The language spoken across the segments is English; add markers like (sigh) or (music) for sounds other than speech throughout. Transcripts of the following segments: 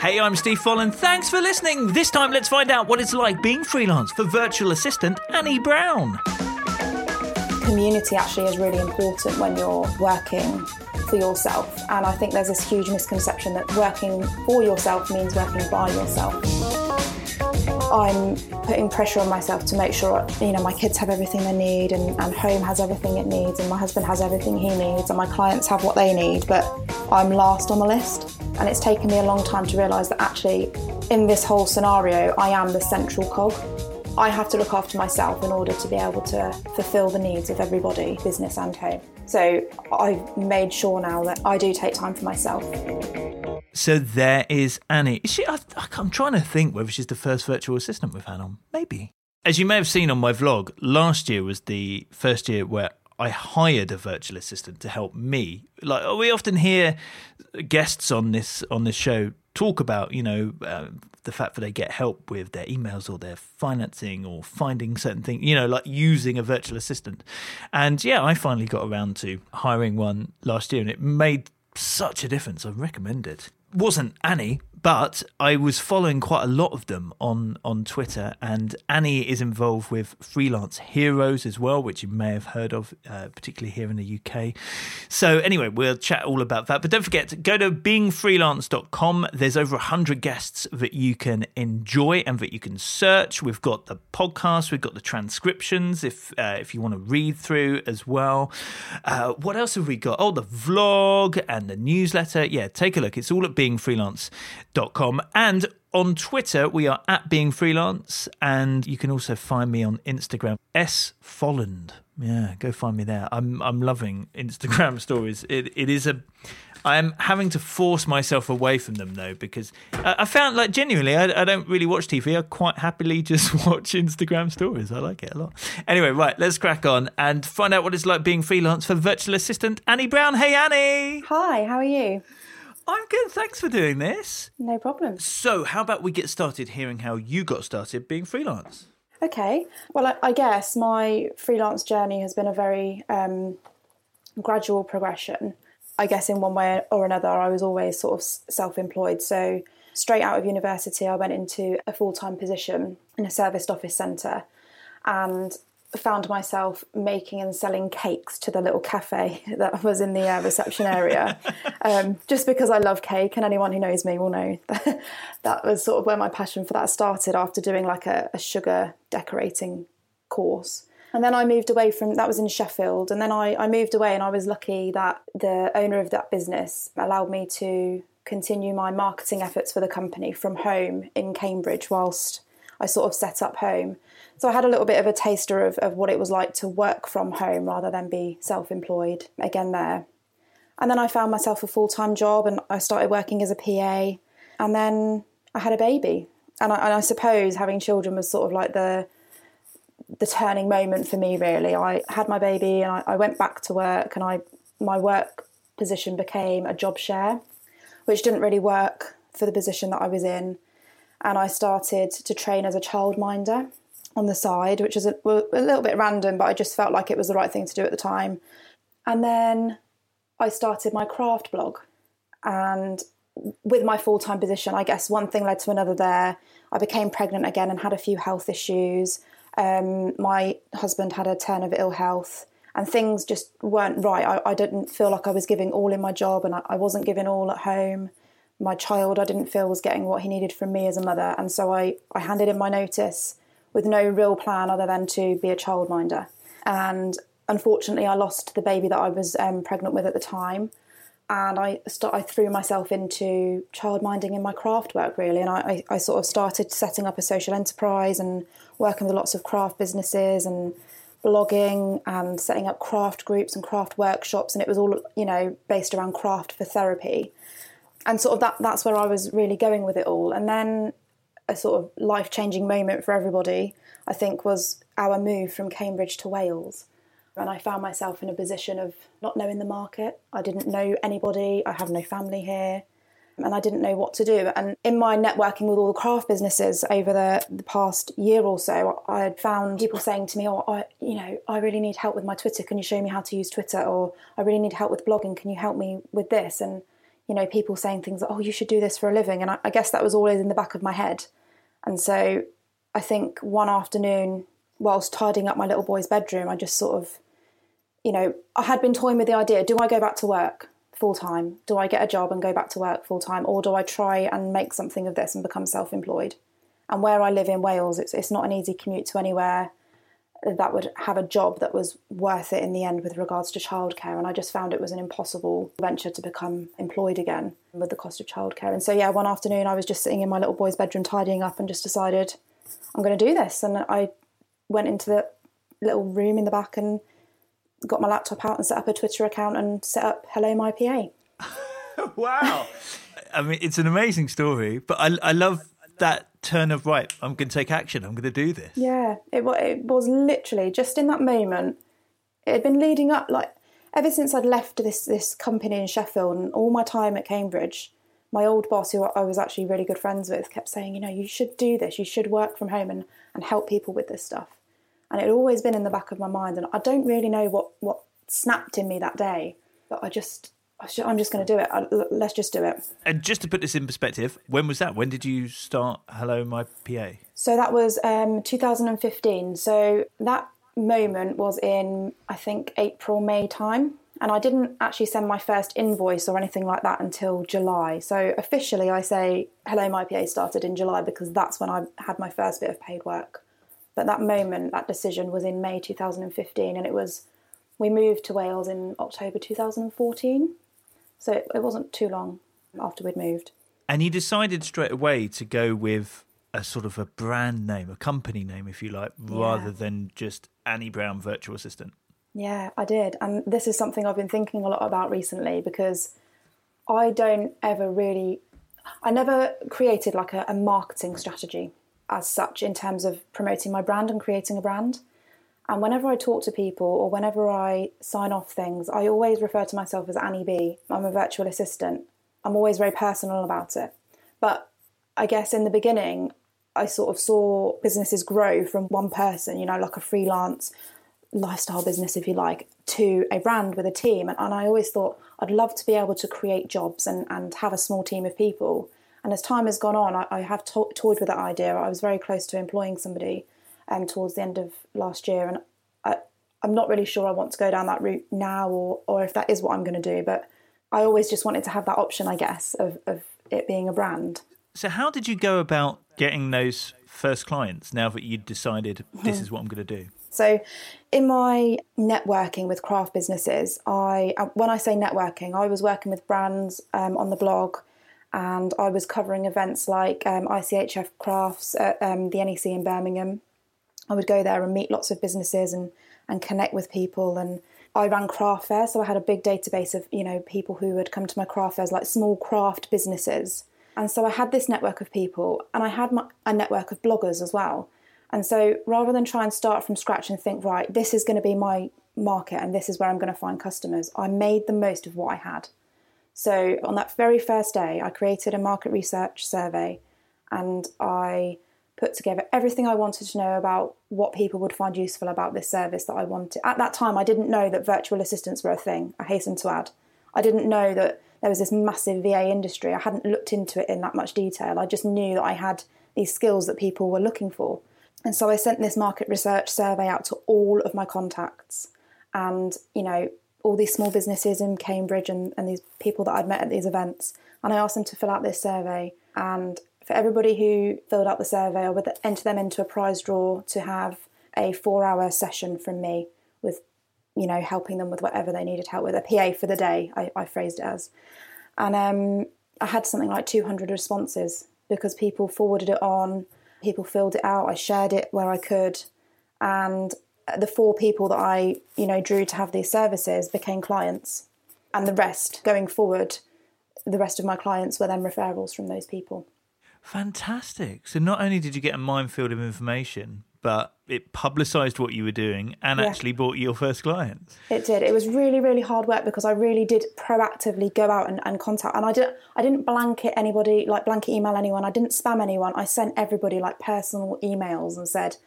Hey, I'm Steve Folland. Thanks for listening. This time, let's find out what it's like being freelance for virtual assistant Annie Brown. Community actually is really important when you're working for yourself, and I think there's this huge misconception that working for yourself means working by yourself. I'm putting pressure on myself to make sure you know my kids have everything they need and, and home has everything it needs and my husband has everything he needs and my clients have what they need but I'm last on the list and it's taken me a long time to realise that actually in this whole scenario I am the central cog. I have to look after myself in order to be able to fulfill the needs of everybody, business and home. So I've made sure now that I do take time for myself. So there is Annie. Is she? I, I'm trying to think whether she's the first virtual assistant we've had on. Maybe. As you may have seen on my vlog, last year was the first year where I hired a virtual assistant to help me. Like we often hear guests on this on this show talk about, you know, uh, the fact that they get help with their emails or their financing or finding certain things, you know, like using a virtual assistant. And yeah, I finally got around to hiring one last year, and it made such a difference. I recommend it. Wasn't Annie, but I was following quite a lot of them on on Twitter, and Annie is involved with Freelance Heroes as well, which you may have heard of, uh, particularly here in the UK. So anyway, we'll chat all about that. But don't forget, go to beingfreelance.com. There's over hundred guests that you can enjoy and that you can search. We've got the podcast, we've got the transcriptions if uh, if you want to read through as well. Uh, what else have we got? Oh, the vlog and the newsletter. Yeah, take a look. It's all at beingfreelance.com and on Twitter, we are at Being Freelance, and you can also find me on Instagram, S Folland. Yeah, go find me there. I'm I'm loving Instagram (laughs) stories. It it is a. I'm having to force myself away from them though because I, I found like genuinely I, I don't really watch TV. I quite happily (laughs) just watch Instagram stories. I like it a lot. Anyway, right, let's crack on and find out what it's like being freelance for virtual assistant Annie Brown. Hey Annie. Hi, how are you? I'm good. Thanks for doing this. No problem. So, how about we get started hearing how you got started being freelance? Okay. Well, I, I guess my freelance journey has been a very um, gradual progression. I guess in one way or another, I was always sort of self employed. So, straight out of university, I went into a full time position in a serviced office centre. And found myself making and selling cakes to the little cafe (laughs) that was in the uh, reception area. (laughs) Um, just because I love cake and anyone who knows me will know that, (laughs) that was sort of where my passion for that started after doing like a, a sugar decorating course. And then I moved away from that was in Sheffield and then I, I moved away and I was lucky that the owner of that business allowed me to continue my marketing efforts for the company from home in Cambridge whilst I sort of set up home so I had a little bit of a taster of, of what it was like to work from home rather than be self employed again there. And then I found myself a full time job and I started working as a PA. And then I had a baby. And I, and I suppose having children was sort of like the the turning moment for me really. I had my baby and I, I went back to work and I my work position became a job share, which didn't really work for the position that I was in. And I started to train as a childminder on the side, which is a, a little bit random, but I just felt like it was the right thing to do at the time. And then I started my craft blog. And with my full time position, I guess one thing led to another there. I became pregnant again and had a few health issues. Um, my husband had a turn of ill health, and things just weren't right. I, I, didn't feel like I was giving all in my job, and I, I wasn't giving all at home. My child, I didn't feel was getting what he needed from me as a mother, and so I, I handed in my notice with no real plan other than to be a childminder. And unfortunately, I lost the baby that I was um, pregnant with at the time. And I, st- I threw myself into childminding in my craft work, really. And I, I, I sort of started setting up a social enterprise and working with lots of craft businesses and blogging and setting up craft groups and craft workshops. And it was all, you know, based around craft for therapy. And sort of that, that's where I was really going with it all. And then a sort of life changing moment for everybody, I think, was our move from Cambridge to Wales. And I found myself in a position of not knowing the market. I didn't know anybody, I have no family here, and I didn't know what to do. And in my networking with all the craft businesses over the, the past year or so, I had found people saying to me, Oh, I, you know, I really need help with my Twitter. Can you show me how to use Twitter? Or I really need help with blogging. Can you help me with this? And you know, people saying things like, oh, you should do this for a living. And I, I guess that was always in the back of my head. And so I think one afternoon, whilst tidying up my little boy's bedroom, I just sort of, you know, I had been toying with the idea do I go back to work full time? Do I get a job and go back to work full time? Or do I try and make something of this and become self employed? And where I live in Wales, it's, it's not an easy commute to anywhere that would have a job that was worth it in the end with regards to childcare. And I just found it was an impossible venture to become employed again with the cost of childcare. And so, yeah, one afternoon I was just sitting in my little boy's bedroom tidying up and just decided I'm going to do this. And I went into the little room in the back and got my laptop out and set up a Twitter account and set up Hello My PA. (laughs) wow. I mean, it's an amazing story, but I, I love that turn of right. I'm going to take action. I'm going to do this. Yeah, it, it was literally just in that moment. It had been leading up like ever since I'd left this this company in Sheffield and all my time at Cambridge. My old boss, who I was actually really good friends with, kept saying, you know, you should do this. You should work from home and, and help people with this stuff. And it had always been in the back of my mind. And I don't really know what, what snapped in me that day, but I just I'm just going to do it. Let's just do it. And just to put this in perspective, when was that? When did you start Hello My PA? So that was um, 2015. So that moment was in, I think, April, May time. And I didn't actually send my first invoice or anything like that until July. So officially, I say Hello My PA started in July because that's when I had my first bit of paid work. But that moment, that decision was in May 2015. And it was, we moved to Wales in October 2014. So it, it wasn't too long after we'd moved. And you decided straight away to go with a sort of a brand name, a company name, if you like, yeah. rather than just Annie Brown Virtual Assistant. Yeah, I did. And this is something I've been thinking a lot about recently because I don't ever really, I never created like a, a marketing strategy as such in terms of promoting my brand and creating a brand. And whenever I talk to people or whenever I sign off things, I always refer to myself as Annie B. I'm a virtual assistant. I'm always very personal about it. But I guess in the beginning, I sort of saw businesses grow from one person, you know, like a freelance lifestyle business, if you like, to a brand with a team. And, and I always thought I'd love to be able to create jobs and, and have a small team of people. And as time has gone on, I, I have to- toyed with that idea. I was very close to employing somebody um, towards the end of last year, and I, I'm not really sure I want to go down that route now, or or if that is what I'm going to do. But I always just wanted to have that option, I guess, of of it being a brand. So, how did you go about getting those first clients? Now that you'd decided (laughs) this is what I'm going to do. So, in my networking with craft businesses, I uh, when I say networking, I was working with brands um, on the blog, and I was covering events like um, ICHF Crafts at um, the NEC in Birmingham, I would go there and meet lots of businesses and and connect with people and I ran craft fairs, so I had a big database of you know people who had come to my craft fairs, like small craft businesses. And so I had this network of people, and I had my, a network of bloggers as well. And so rather than try and start from scratch and think, right, this is going to be my market and this is where I'm going to find customers, I made the most of what I had. So on that very first day, I created a market research survey, and I put together everything I wanted to know about what people would find useful about this service that I wanted. At that time, I didn't know that virtual assistants were a thing, I hasten to add. I didn't know that there was this massive VA industry. I hadn't looked into it in that much detail. I just knew that I had these skills that people were looking for. And so I sent this market research survey out to all of my contacts and, you know, all these small businesses in Cambridge and, and these people that I'd met at these events. And I asked them to fill out this survey. And for everybody who filled out the survey, I would enter them into a prize draw to have a four hour session from me with, you know, helping them with whatever they needed help with, a PA for the day, I, I phrased it as. And um, I had something like 200 responses because people forwarded it on, people filled it out, I shared it where I could. And the four people that I, you know, drew to have these services became clients. And the rest going forward, the rest of my clients were then referrals from those people. Fantastic. So not only did you get a minefield of information, but it publicised what you were doing and yeah. actually brought you your first clients. It did. It was really, really hard work because I really did proactively go out and, and contact. And I didn't, I didn't blanket anybody, like blanket email anyone. I didn't spam anyone. I sent everybody like personal emails and said,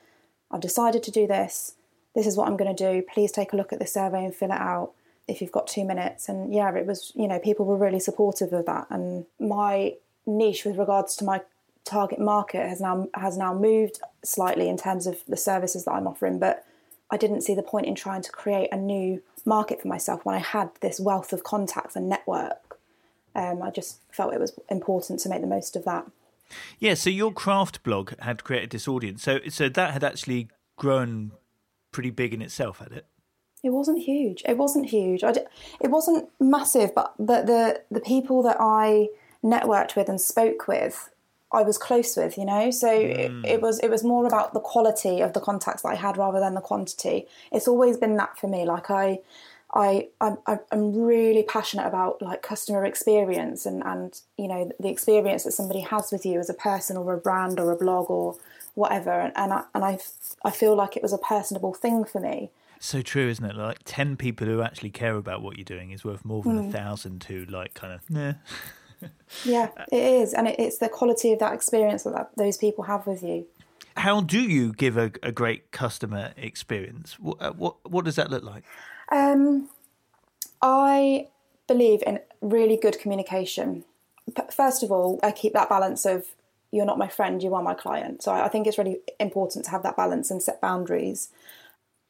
"I've decided to do this. This is what I'm going to do. Please take a look at the survey and fill it out." if you've got two minutes. And yeah, it was, you know, people were really supportive of that. And my niche with regards to my target market has now has now moved slightly in terms of the services that I'm offering, but I didn't see the point in trying to create a new market for myself when I had this wealth of contacts and network. Um, I just felt it was important to make the most of that. Yeah, so your craft blog had created this audience. So so that had actually grown pretty big in itself, had it? It wasn't huge. It wasn't huge. I it wasn't massive, but the, the the people that I networked with and spoke with, I was close with. You know, so mm. it, it was it was more about the quality of the contacts that I had rather than the quantity. It's always been that for me. Like I. I, I'm, I'm really passionate about like customer experience and, and you know the experience that somebody has with you as a person or a brand or a blog or whatever and, and I and I, I feel like it was a personable thing for me so true, isn't it? Like ten people who actually care about what you're doing is worth more than mm. a thousand who like kind of nah. (laughs) yeah, it is, and it, it's the quality of that experience that, that those people have with you. How do you give a, a great customer experience? What, uh, what what does that look like? Um, I believe in really good communication. First of all, I keep that balance of you're not my friend, you are my client. So I think it's really important to have that balance and set boundaries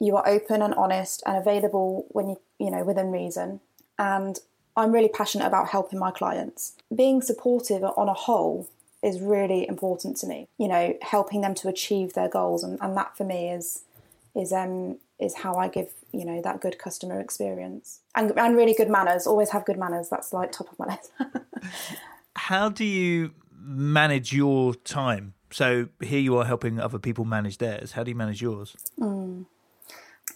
you are open and honest and available when you you know within reason and i'm really passionate about helping my clients. Being supportive on a whole is really important to me you know helping them to achieve their goals and, and that for me is is um is how i give you know that good customer experience. And, and really good manners always have good manners that's like top of my list. (laughs) How do you manage your time? So here you are helping other people manage theirs how do you manage yours? Mm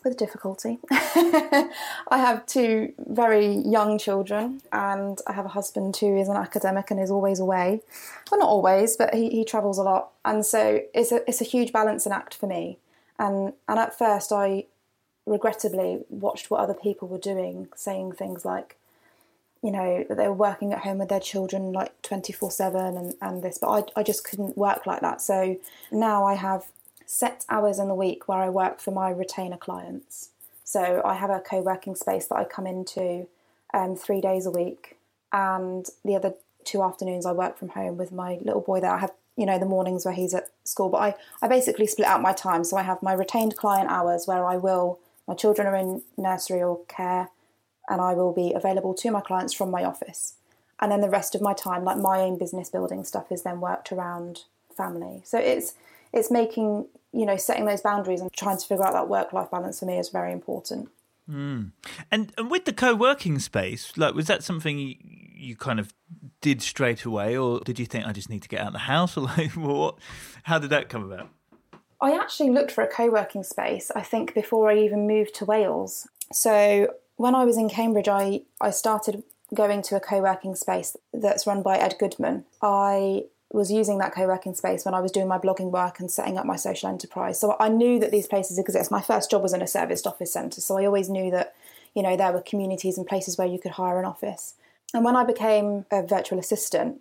with difficulty. (laughs) I have two very young children, and I have a husband who is an academic and is always away. Well, not always, but he, he travels a lot, and so it's a it's a huge balancing act for me. And and at first, I regrettably watched what other people were doing, saying things like, you know, that they were working at home with their children like 24 7 and, and this, but I, I just couldn't work like that. So now I have set hours in the week where I work for my retainer clients. So I have a co working space that I come into um, three days a week, and the other two afternoons I work from home with my little boy there. I have, you know, the mornings where he's at school, but I, I basically split out my time. So I have my retained client hours where I will, my children are in nursery or care, and I will be available to my clients from my office. And then the rest of my time, like my own business building stuff, is then worked around family. So it's it's making you know setting those boundaries and trying to figure out that work life balance for me is very important. Mm. And and with the co-working space, like was that something you, you, kind of did straight away, or did you think I just need to get out of the house, (laughs) or like what? How did that come about? I actually looked for a co-working space. I think before I even moved to Wales. So when I was in Cambridge, I I started going to a co-working space that's run by Ed Goodman. I was using that co-working space when I was doing my blogging work and setting up my social enterprise. So I knew that these places exist. My first job was in a serviced office centre, so I always knew that you know there were communities and places where you could hire an office. And when I became a virtual assistant,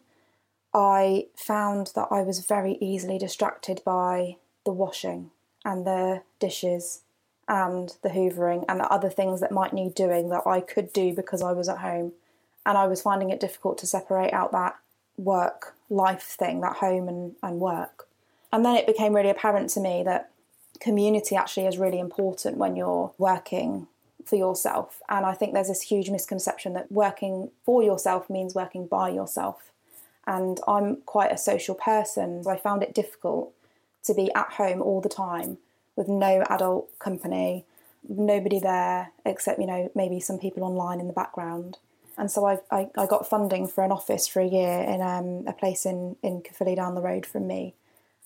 I found that I was very easily distracted by the washing and the dishes and the hoovering and the other things that might need doing that I could do because I was at home. And I was finding it difficult to separate out that work life thing, that home and, and work. And then it became really apparent to me that community actually is really important when you're working for yourself. And I think there's this huge misconception that working for yourself means working by yourself. And I'm quite a social person, so I found it difficult to be at home all the time with no adult company, nobody there except, you know, maybe some people online in the background and so I, I, I got funding for an office for a year in um, a place in in Caerphilly down the road from me,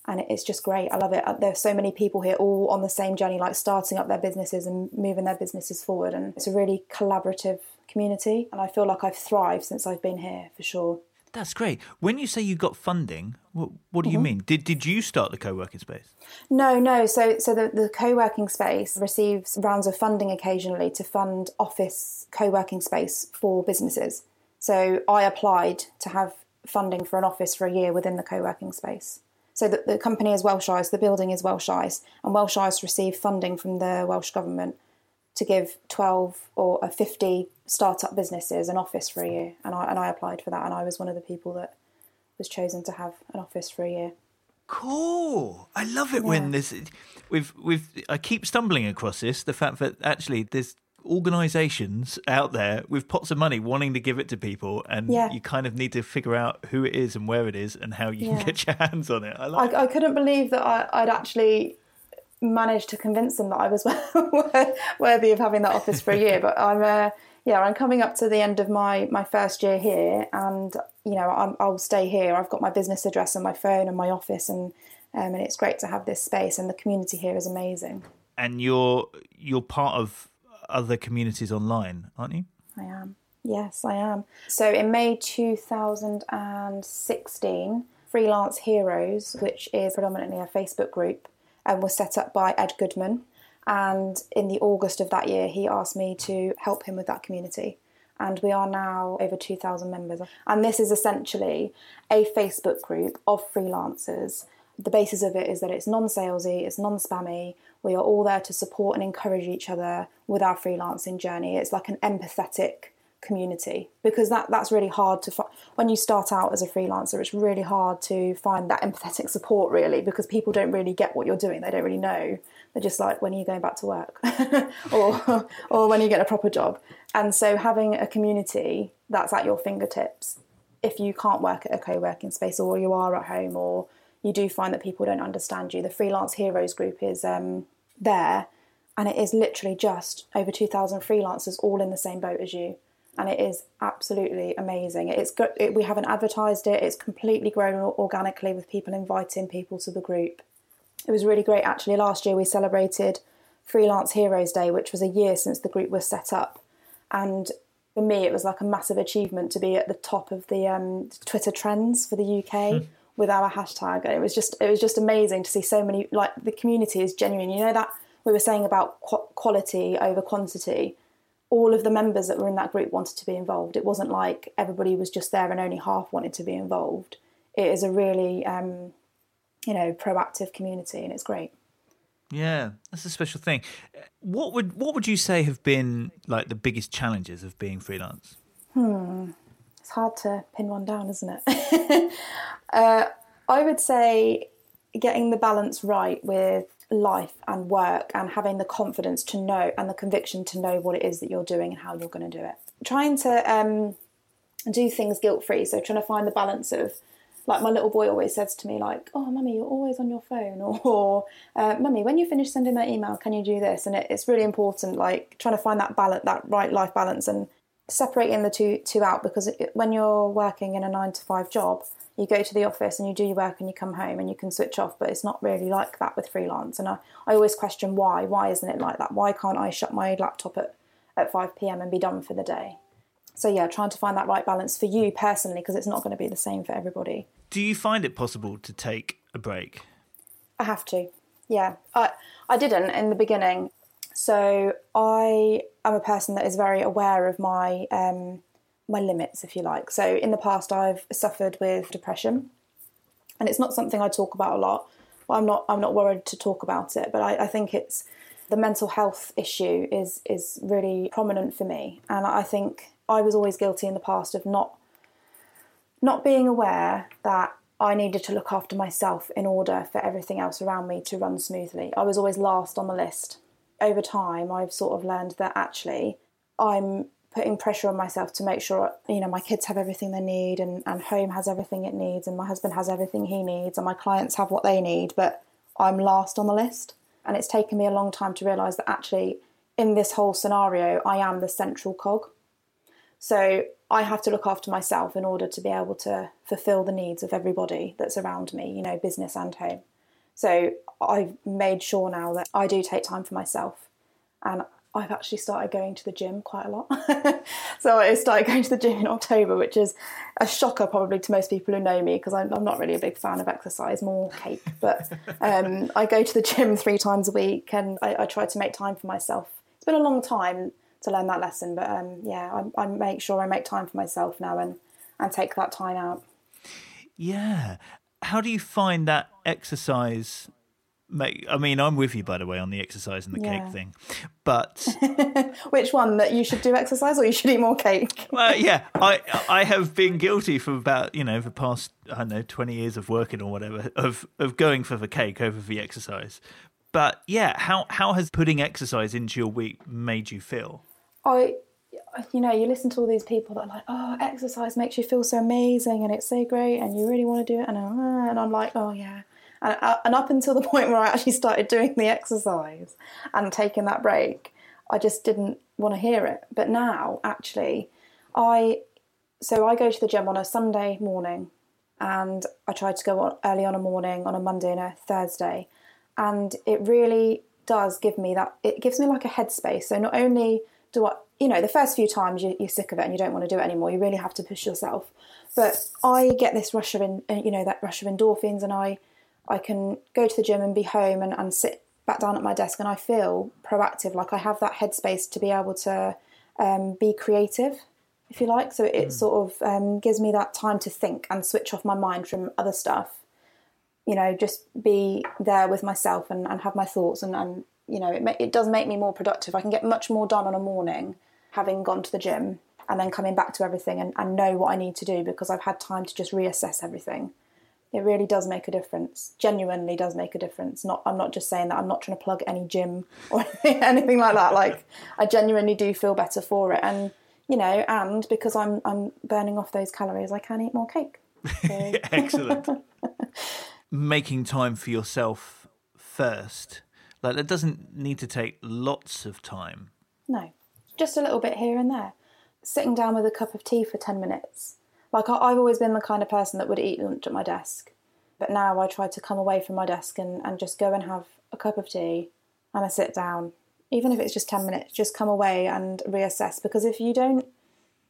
and it's just great. I love it. Uh, There's so many people here, all on the same journey, like starting up their businesses and moving their businesses forward, and it's a really collaborative community. And I feel like I've thrived since I've been here for sure. That's great. When you say you got funding, what, what do mm-hmm. you mean? Did did you start the co-working space? No, no. So so the, the co-working space receives rounds of funding occasionally to fund office co-working space for businesses. So I applied to have funding for an office for a year within the co-working space. So the, the company is Welsh Ice, the building is Welsh Ice, and Welsh Ice receive funding from the Welsh government to give 12 or 50 startup businesses an office for a year. And I, and I applied for that, and I was one of the people that was chosen to have an office for a year. Cool. I love it yeah. when there's we've we've I keep stumbling across this the fact that actually there's organizations out there with pots of money wanting to give it to people and yeah. you kind of need to figure out who it is and where it is and how you yeah. can get your hands on it i like I, I, couldn't believe that I, would actually managed to convince them that i was (laughs) worthy of having that office for a year but i'm uh, yeah i'm coming up to the end of my my first year here and you know i will stay here i've got my business address and my phone and my office and um, and it's great to have this space and the community here is amazing and you're you're part of other communities online, aren't you? I am. Yes, I am. So in May 2016, Freelance Heroes, which is predominantly a Facebook group, um, was set up by Ed Goodman. And in the August of that year, he asked me to help him with that community. And we are now over 2,000 members. And this is essentially a Facebook group of freelancers. The basis of it is that it's non salesy, it's non spammy. We are all there to support and encourage each other with our freelancing journey. It's like an empathetic community because that that's really hard to find when you start out as a freelancer it's really hard to find that empathetic support really because people don't really get what you're doing they don't really know they're just like when are you going back to work (laughs) or or when are you get a proper job and so having a community that's at your fingertips if you can't work at a co-working space or you are at home or you do find that people don't understand you the freelance heroes group is um, there and it is literally just over 2,000 freelancers all in the same boat as you. And it is absolutely amazing. It's. It, we haven't advertised it. It's completely grown organically with people inviting people to the group. It was really great actually. Last year we celebrated Freelance Heroes Day, which was a year since the group was set up, and for me it was like a massive achievement to be at the top of the um, Twitter trends for the UK. Hmm. with our hashtag, and it was just it was just amazing to see so many like the community is genuine. You know that we were saying about quality over quantity, all of the members that were in that group wanted to be involved. It wasn't like everybody was just there and only half wanted to be involved. It is a really, um, you know, proactive community, and it's great. Yeah, that's a special thing. What would what would you say have been like the biggest challenges of being freelance? Hmm, it's hard to pin one down, isn't it? (laughs) uh, I would say getting the balance right with life and work and having the confidence to know and the conviction to know what it is that you're doing and how you're going to do it. Trying to um, do things guilt free. So trying to find the balance of, like my little boy always says to me, like, "Oh, mummy, you're always on your phone," (laughs) or uh, "Mummy, when you finish sending that email, can you do this?" And it, it's really important, like trying to find that balance, that right life balance, and separating the two two out because it, when you're working in a nine to five job you go to the office and you do your work and you come home and you can switch off but it's not really like that with freelance. And I, I always question why why isn't it like that? Why can't I shut my laptop at, at 5pm and be done for the day so yeah trying to find that right balance for you personally because it's not going to be the same for everybody. Do you find it possible to take a break? I have to. Yeah. I, I didn't in the beginning. So I am a person that is very aware of my um, my limits, if you like. So in the past, I've suffered with depression, and it's not something I talk about a lot. Well, I'm not I'm not worried to talk about it, but I, I think it's the mental health issue is is really prominent for me, and I think I was always guilty in the past of not not being aware that I needed to look after myself in order for everything else around me to run smoothly. I was always last on the list. Over time, I've sort of learned that actually I'm putting pressure on myself to make sure you know my kids have everything they need and, and home has everything it needs and my husband has everything he needs and my clients have what they need but i'm last on the list and it's taken me a long time to realize that actually in this whole scenario i am the central cog so i have to look after myself in order to be able to fulfill the needs of everybody that's around me you know business and home so i've made sure now that i do take time for myself and I've actually started going to the gym quite a lot. (laughs) so I started going to the gym in October, which is a shocker probably to most people who know me because I'm, I'm, not really a big fan of exercise, more cake. But um, I go to the gym three times a week and I, I, try to make time for myself. It's been a long time to learn that lesson, but um, yeah, I, I make sure I make time for myself now and, and take that time out. Yeah. How do you find that exercise make. I mean, I'm with you by the way on the exercise and the Yeah. cake thing, but (laughs) Which one that you should do exercise or you should eat more cake? (laughs) well, yeah, I I have been guilty for about you know the past I don't know twenty years of working or whatever of of going for the cake over the exercise. But yeah, how how has putting exercise into your week made you feel? I, you know, you listen to all these people that are like, oh, exercise makes you feel so amazing and it's so great and you really want to do it. And, uh, and I'm like, oh, yeah. And, uh, and up until the (laughs) point where I actually started doing the exercise and taking that break, I just didn't want to hear it. But now, actually, I, so I go to the gym on a Sunday morning and I try to go on early on a morning, on a Monday and a Thursday. And it really does give me that, it gives me like a headspace. So not only do I, you know, the first few times you, you're sick of it and you don't want to do it anymore, you really have to push yourself. But I get this rush of, in, you know, that rush of endorphins and I, I can go to the gym and be home and, and sit back down at my desk and I feel proactive, like I have that headspace to be able to um, be creative, if you like. So it sort of um, gives me that time to think and switch off my mind from other stuff. You know, just be there with myself and, and have my thoughts and, and you know, it, ma- it does make me more productive. I can get much more done on a morning having gone to the gym and then coming back to everything and, and know what I need to do because I've had time to just reassess everything it really does make a difference genuinely does make a difference not i'm not just saying that i'm not trying to plug any gym (laughs) or (laughs) anything, like that like i genuinely do feel better for it and you know and because i'm i'm burning off those calories i can eat more cake so, (laughs) Excellent. Making time for yourself first. Like that doesn't need to take lots of time. no just a little bit here and there. Sitting down with a cup of tea for 10 minutes. Like I, i've always been the kind of person that would eat lunch at my desk but now i try to come away from my desk and, and just go and have a cup of tea and i sit down. Even if it's just 10 minutes just come away and reassess because if you don't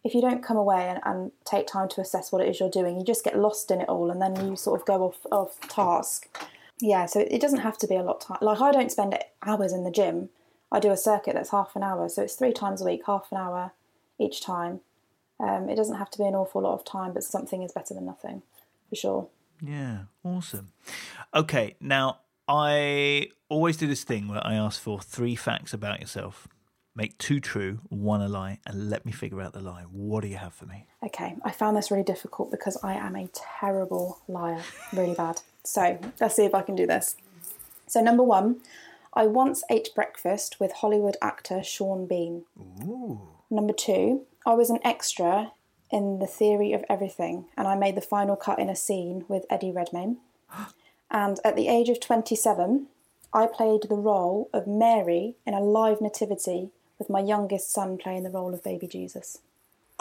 if you don't come away and, and take time to assess what it is you're doing you just get lost in it all and then you sort of go off off task yeah so it doesn't have to be a lot time like i don't spend hours in the gym i do a circuit that's half an hour so it's three times a week half an hour each time um, it doesn't have to be an awful lot of time but something is better than nothing for sure Yeah, awesome. Okay, now I always do this thing where I ask for three facts about yourself. Make two true, one a lie, and let me figure out the lie. What do you have for me? Okay, I found this really difficult because I am a terrible liar, really bad. So let's see if I can do this. So, number one, I once ate breakfast with Hollywood actor Sean Bean. Number two, I was an extra in The Theory of Everything and I made the final cut in a scene with Eddie Redmayne. (gasps) And at the age of 27, I played the role of Mary in a live nativity with my youngest son playing the role of baby Jesus.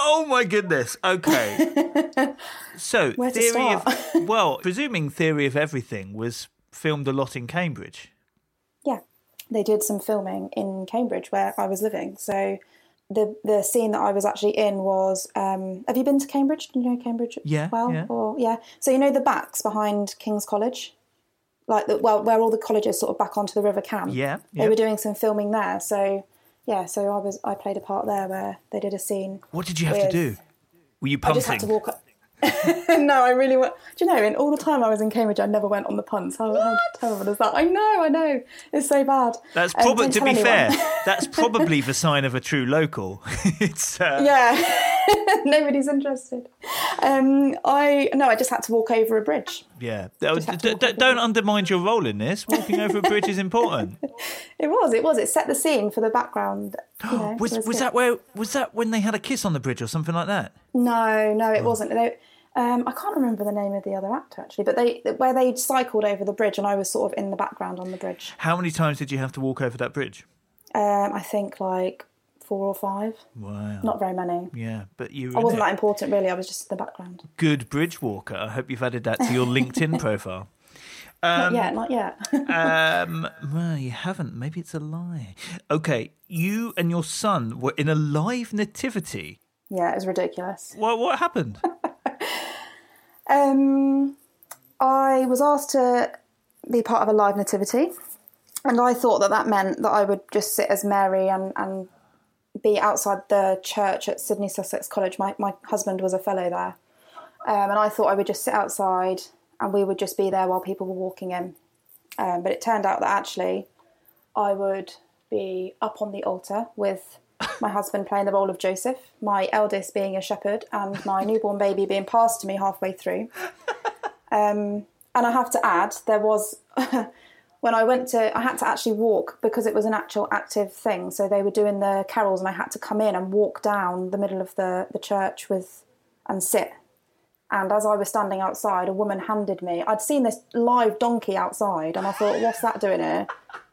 Oh my goodness. Okay. (laughs) so, Where to theory start? of (laughs) well, presuming theory of everything was filmed a lot in Cambridge. Yeah, they did some filming in Cambridge where I was living. So the the scene that I was actually in was. Um, have you been to Cambridge? Do you know Cambridge? Yeah, Well, yeah. or yeah. So you know the backs behind King's College, like the, well, where all the colleges sort of back onto the River Cam. Yeah, They yeah. were doing some filming there. So yeah, so I was I played a part there where they did a scene. What did you have With- to do? Were you I just had to walk up. (laughs) no, I really want. Do you know? In all the time I was in Cambridge, I never went on the punts. How, how terrible is that? I know, I know. It's so bad. That's Um, probably, don't to be anyone. fair, that's probably (laughs) the sign of a true local. (laughs) it's uh, Yeah, (laughs) nobody's interested. Um, I no, I just had to walk over a bridge. yeah. Oh, d- d- don't undermine your role in this. Walking over a bridge is important. (laughs) It was, it was. It set the scene for the background. You (gasps) know, Was was good. that where was that when they had a kiss on the bridge or something like that? No, no, it wasn't. They, um, I can't remember the name of the other actor actually, but they where they cycled over the bridge, and I was sort of in the background on the bridge. How many times did you have to walk over that bridge? Um, I think like four or five. Wow. Not very many. Yeah, but you I wasn't in that important really. I was just in the background. good bridge walker. I hope you've added that to your (laughs) LinkedIn profile. not yet, not yet. (laughs) Um, well, you haven't. Maybe it's a lie. Okay, you and your son were in a live nativity. yeah, it was ridiculous. What what happened? (laughs) Um, I was asked to be part of a live nativity, and I thought that that meant that I would just sit as Mary and, and be outside the church at Sydney Sussex College. My, my husband was a fellow there, um, and I thought I would just sit outside and we would just be there while people were walking in. Um, but it turned out that actually I would be up on the altar with my husband playing the role of Joseph, my eldest being a shepherd, and my newborn baby being passed to me halfway through. (laughs) Um, and I have to add, there was (laughs) when I went to, I had to actually walk because it was an actual active thing. So they were doing the carols, and I had to come in and walk down the middle of the, the church with and sit. And as I was standing outside, a woman handed me, I'd seen this live donkey outside, and I thought, what's that doing here?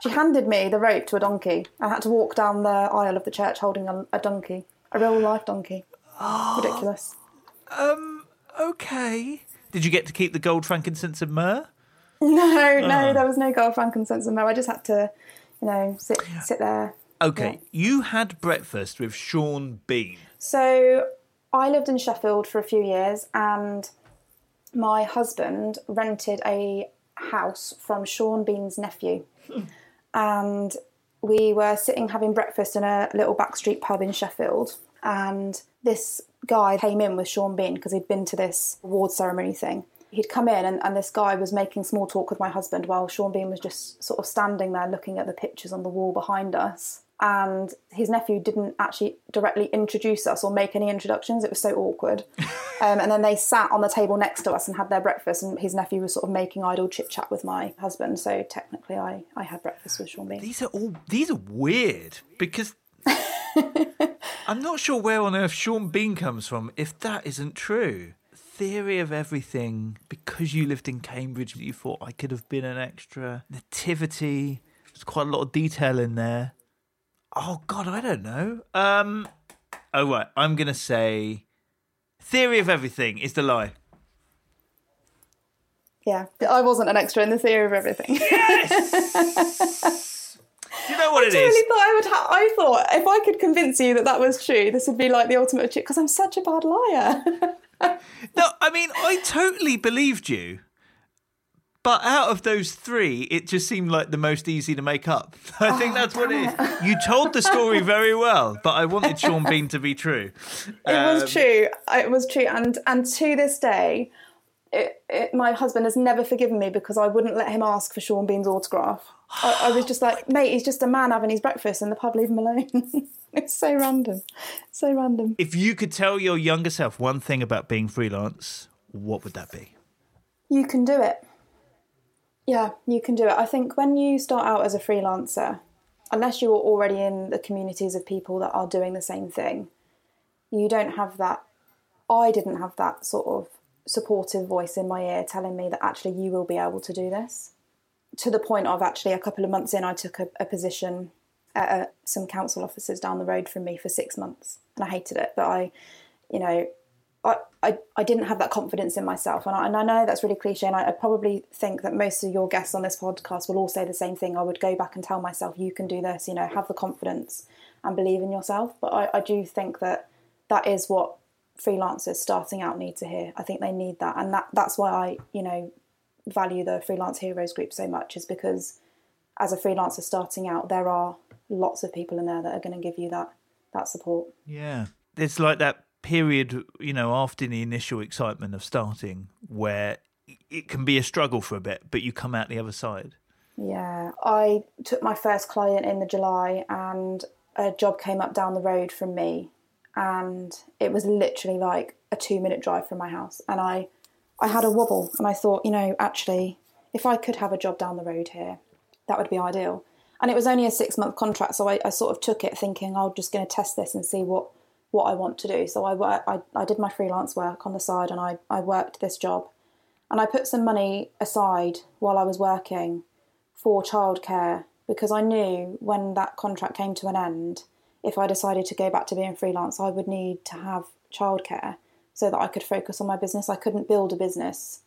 She handed me the rope to a donkey. I had to walk down the aisle of the church holding a, a donkey, a real life donkey. Ridiculous. Um. Okay. Did you get to keep the gold, frankincense, and myrrh? (laughs) No, no, there was no frankincense, and myrrh. I just had to, you know, sit sit there. Okay. You had breakfast with Sean Bean. So I lived in Sheffield for a few years, and my husband rented a house from Sean Bean's nephew, (laughs) and we were sitting having breakfast in a little backstreet pub in Sheffield, and this guy came in with Sean Bean because he'd been to this award ceremony thing. He'd come in, and, and this guy was making small talk with my husband while Sean Bean was just sort of standing there looking at the pictures on the wall behind us. And his nephew didn't actually directly introduce us or make any introductions. It was so awkward. (laughs) um, and then they sat on the table next to us and had their breakfast, and his nephew was sort of making idle chit chat with my husband. So technically, I, I had breakfast with Sean Bean. These are all these are weird because (laughs) I'm not sure where on earth Sean Bean comes from if that isn't true. Theory of everything because you lived in Cambridge, you thought I could have been an extra. Nativity, there's quite a lot of detail in there. Oh God, I don't know. Um, oh right, I'm gonna say theory of everything is the lie. Yeah, I wasn't an extra in the theory of everything. Yes. (laughs) You know what it I is? really thought I would. Ha- I thought if I could convince you that that was true, this would be like the ultimate trick because I'm such a bad liar. (laughs) No, I mean, I totally believed you. But out of those three, it just seemed like the most easy to make up. (laughs) I think that's what it is. You told the story very well, but I wanted Sean Bean to be true. it Um, was true. It was true, and and to this day, it, it, my husband has never forgiven me because I wouldn't let him ask for Sean Bean's autograph. I, I was (gasps) just like, mate, he's just a man having his breakfast in the pub. Leave him alone. (laughs) (laughs) it's so random, so random. If you could tell your younger self one thing about being freelance, what would that be? You can do it. Yeah, you can do it. I think when you start out as a freelancer, unless you're already in the communities of people that are doing the same thing, you don't have that. I didn't have that sort of supportive voice in my ear telling me that actually you will be able to do this. To the point of actually a couple of months in, I took a, a position at some council offices down the road from me for six months, and I hated it. But I, you know, I, I, I didn't have that confidence in myself. And I, and I know that's really cliche. And I, I probably think that most of your guests on this podcast will all say the same thing. I would go back and tell myself, you can do this, you know, have the confidence and believe in yourself. But I, I do think that that is what freelancers starting out need to hear. I think they need that. And that, that's why I, you know, value the Freelance Heroes group so much is because as a freelancer starting out, there are lots of people in there that are going to give you that, that support. Yeah. It's like that period, you know, after the initial excitement of starting where it can be a struggle for a bit, but you come out the other side. Yeah, I took my first client in the July, and a job came up down the road from me, and it was literally like a two-minute drive from my house. And I, I had a wobble, and I thought, you know, actually, if I could have a job down the road here, that would be ideal. And it was only a six-month contract, so I, I sort of took it thinking I'm just going to test this and see what what I want to do. So I I, I did my freelance work on the side, and I I worked this job, and I put some money aside while I was working for childcare because I knew when that contract came to an end, if I decided to go back to being freelance, I would need to have childcare so that I could focus on my business. I couldn't build a business.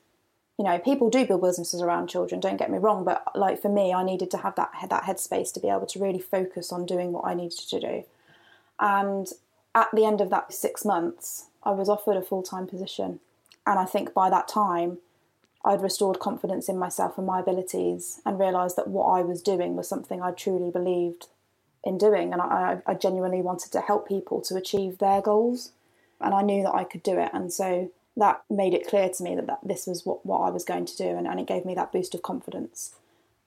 You know, people do build businesses around children. Don't get me wrong, but like for me, I needed to have that that headspace to be able to really focus on doing what I needed to do. And at the end of that six months, I was offered a full time position, and I think by that time, I'd restored confidence in myself and my abilities and realised that what I was doing was something I truly believed in doing. And I, I genuinely wanted to help people to achieve their goals. And I knew that I could do it. And so that made it clear to me that, that this was what, what I was going to do. And, and it gave me that boost of confidence.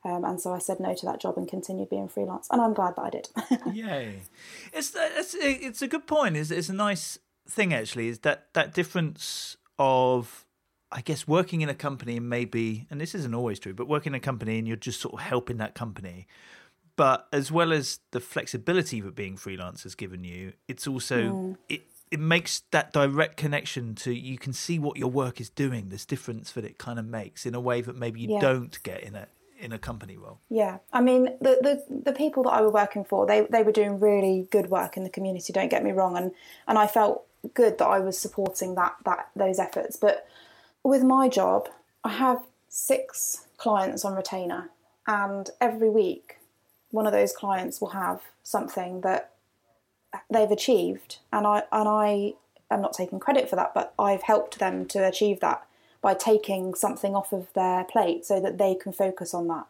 Um, and so I said no to that job and continued being freelance, and I'm glad that I did. (laughs) Yay! It's it's it's a good point. It's it's a nice thing actually. Is that that difference of I guess working in a company and maybe, and this isn't always true, but working in a company and you're just sort of helping that company. But as well as the flexibility that being freelance has given you, it's also mm. it it makes that direct connection to you can see what your work is doing. This difference that it kind of makes in a way that maybe you don't get in a in a company role. Yeah, I mean the, the the people that I were working for, they they were doing really good work in the community. Don't get me wrong, and and I felt good that I was supporting that that those efforts. But with my job, I have six clients on retainer, and every week, one of those clients will have something that they've achieved, and I and I am not taking credit for that, but I've helped them to achieve that by taking something off of their plate so that they can focus on that.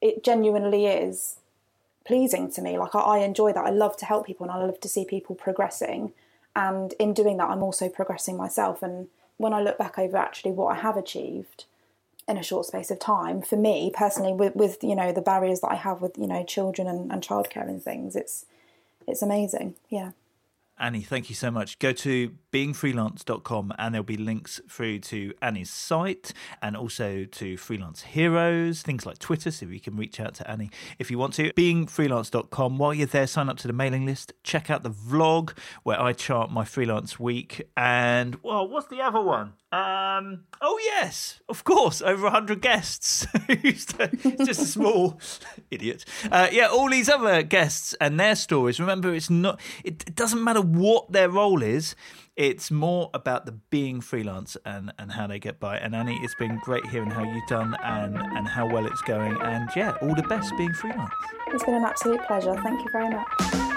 It genuinely is pleasing to me. Like I, I enjoy that. I love to help people, and I love to see people progressing. And in doing that, I'm also progressing myself. And when I look back over actually what I have achieved in a short space of time, for me personally, with, with you know the barriers that I have with you know children and, and childcare and things, it's it's amazing. Yeah. Annie, thank you so much. Go to beingfreelance.com and there'll be links through to Annie's site and also to Freelance Heroes, things like Twitter, so you can reach out to Annie if you want to. Beingfreelance.com. While you're there, sign up to the mailing list. Check out the vlog where I chart my freelance week. And, well, what's the other one? Um, oh, yes, of course, over 100 guests. (laughs) just a small (laughs) idiot. Uh, yeah, all these other guests and their stories. Remember, it's not, it, it doesn't matter what their role is. It's more about the being freelance and, and how they get by. And Annie, it's been great hearing how you've done and, and how well it's going. And yeah, all the best being freelance. It's been an absolute pleasure. Thank you very much.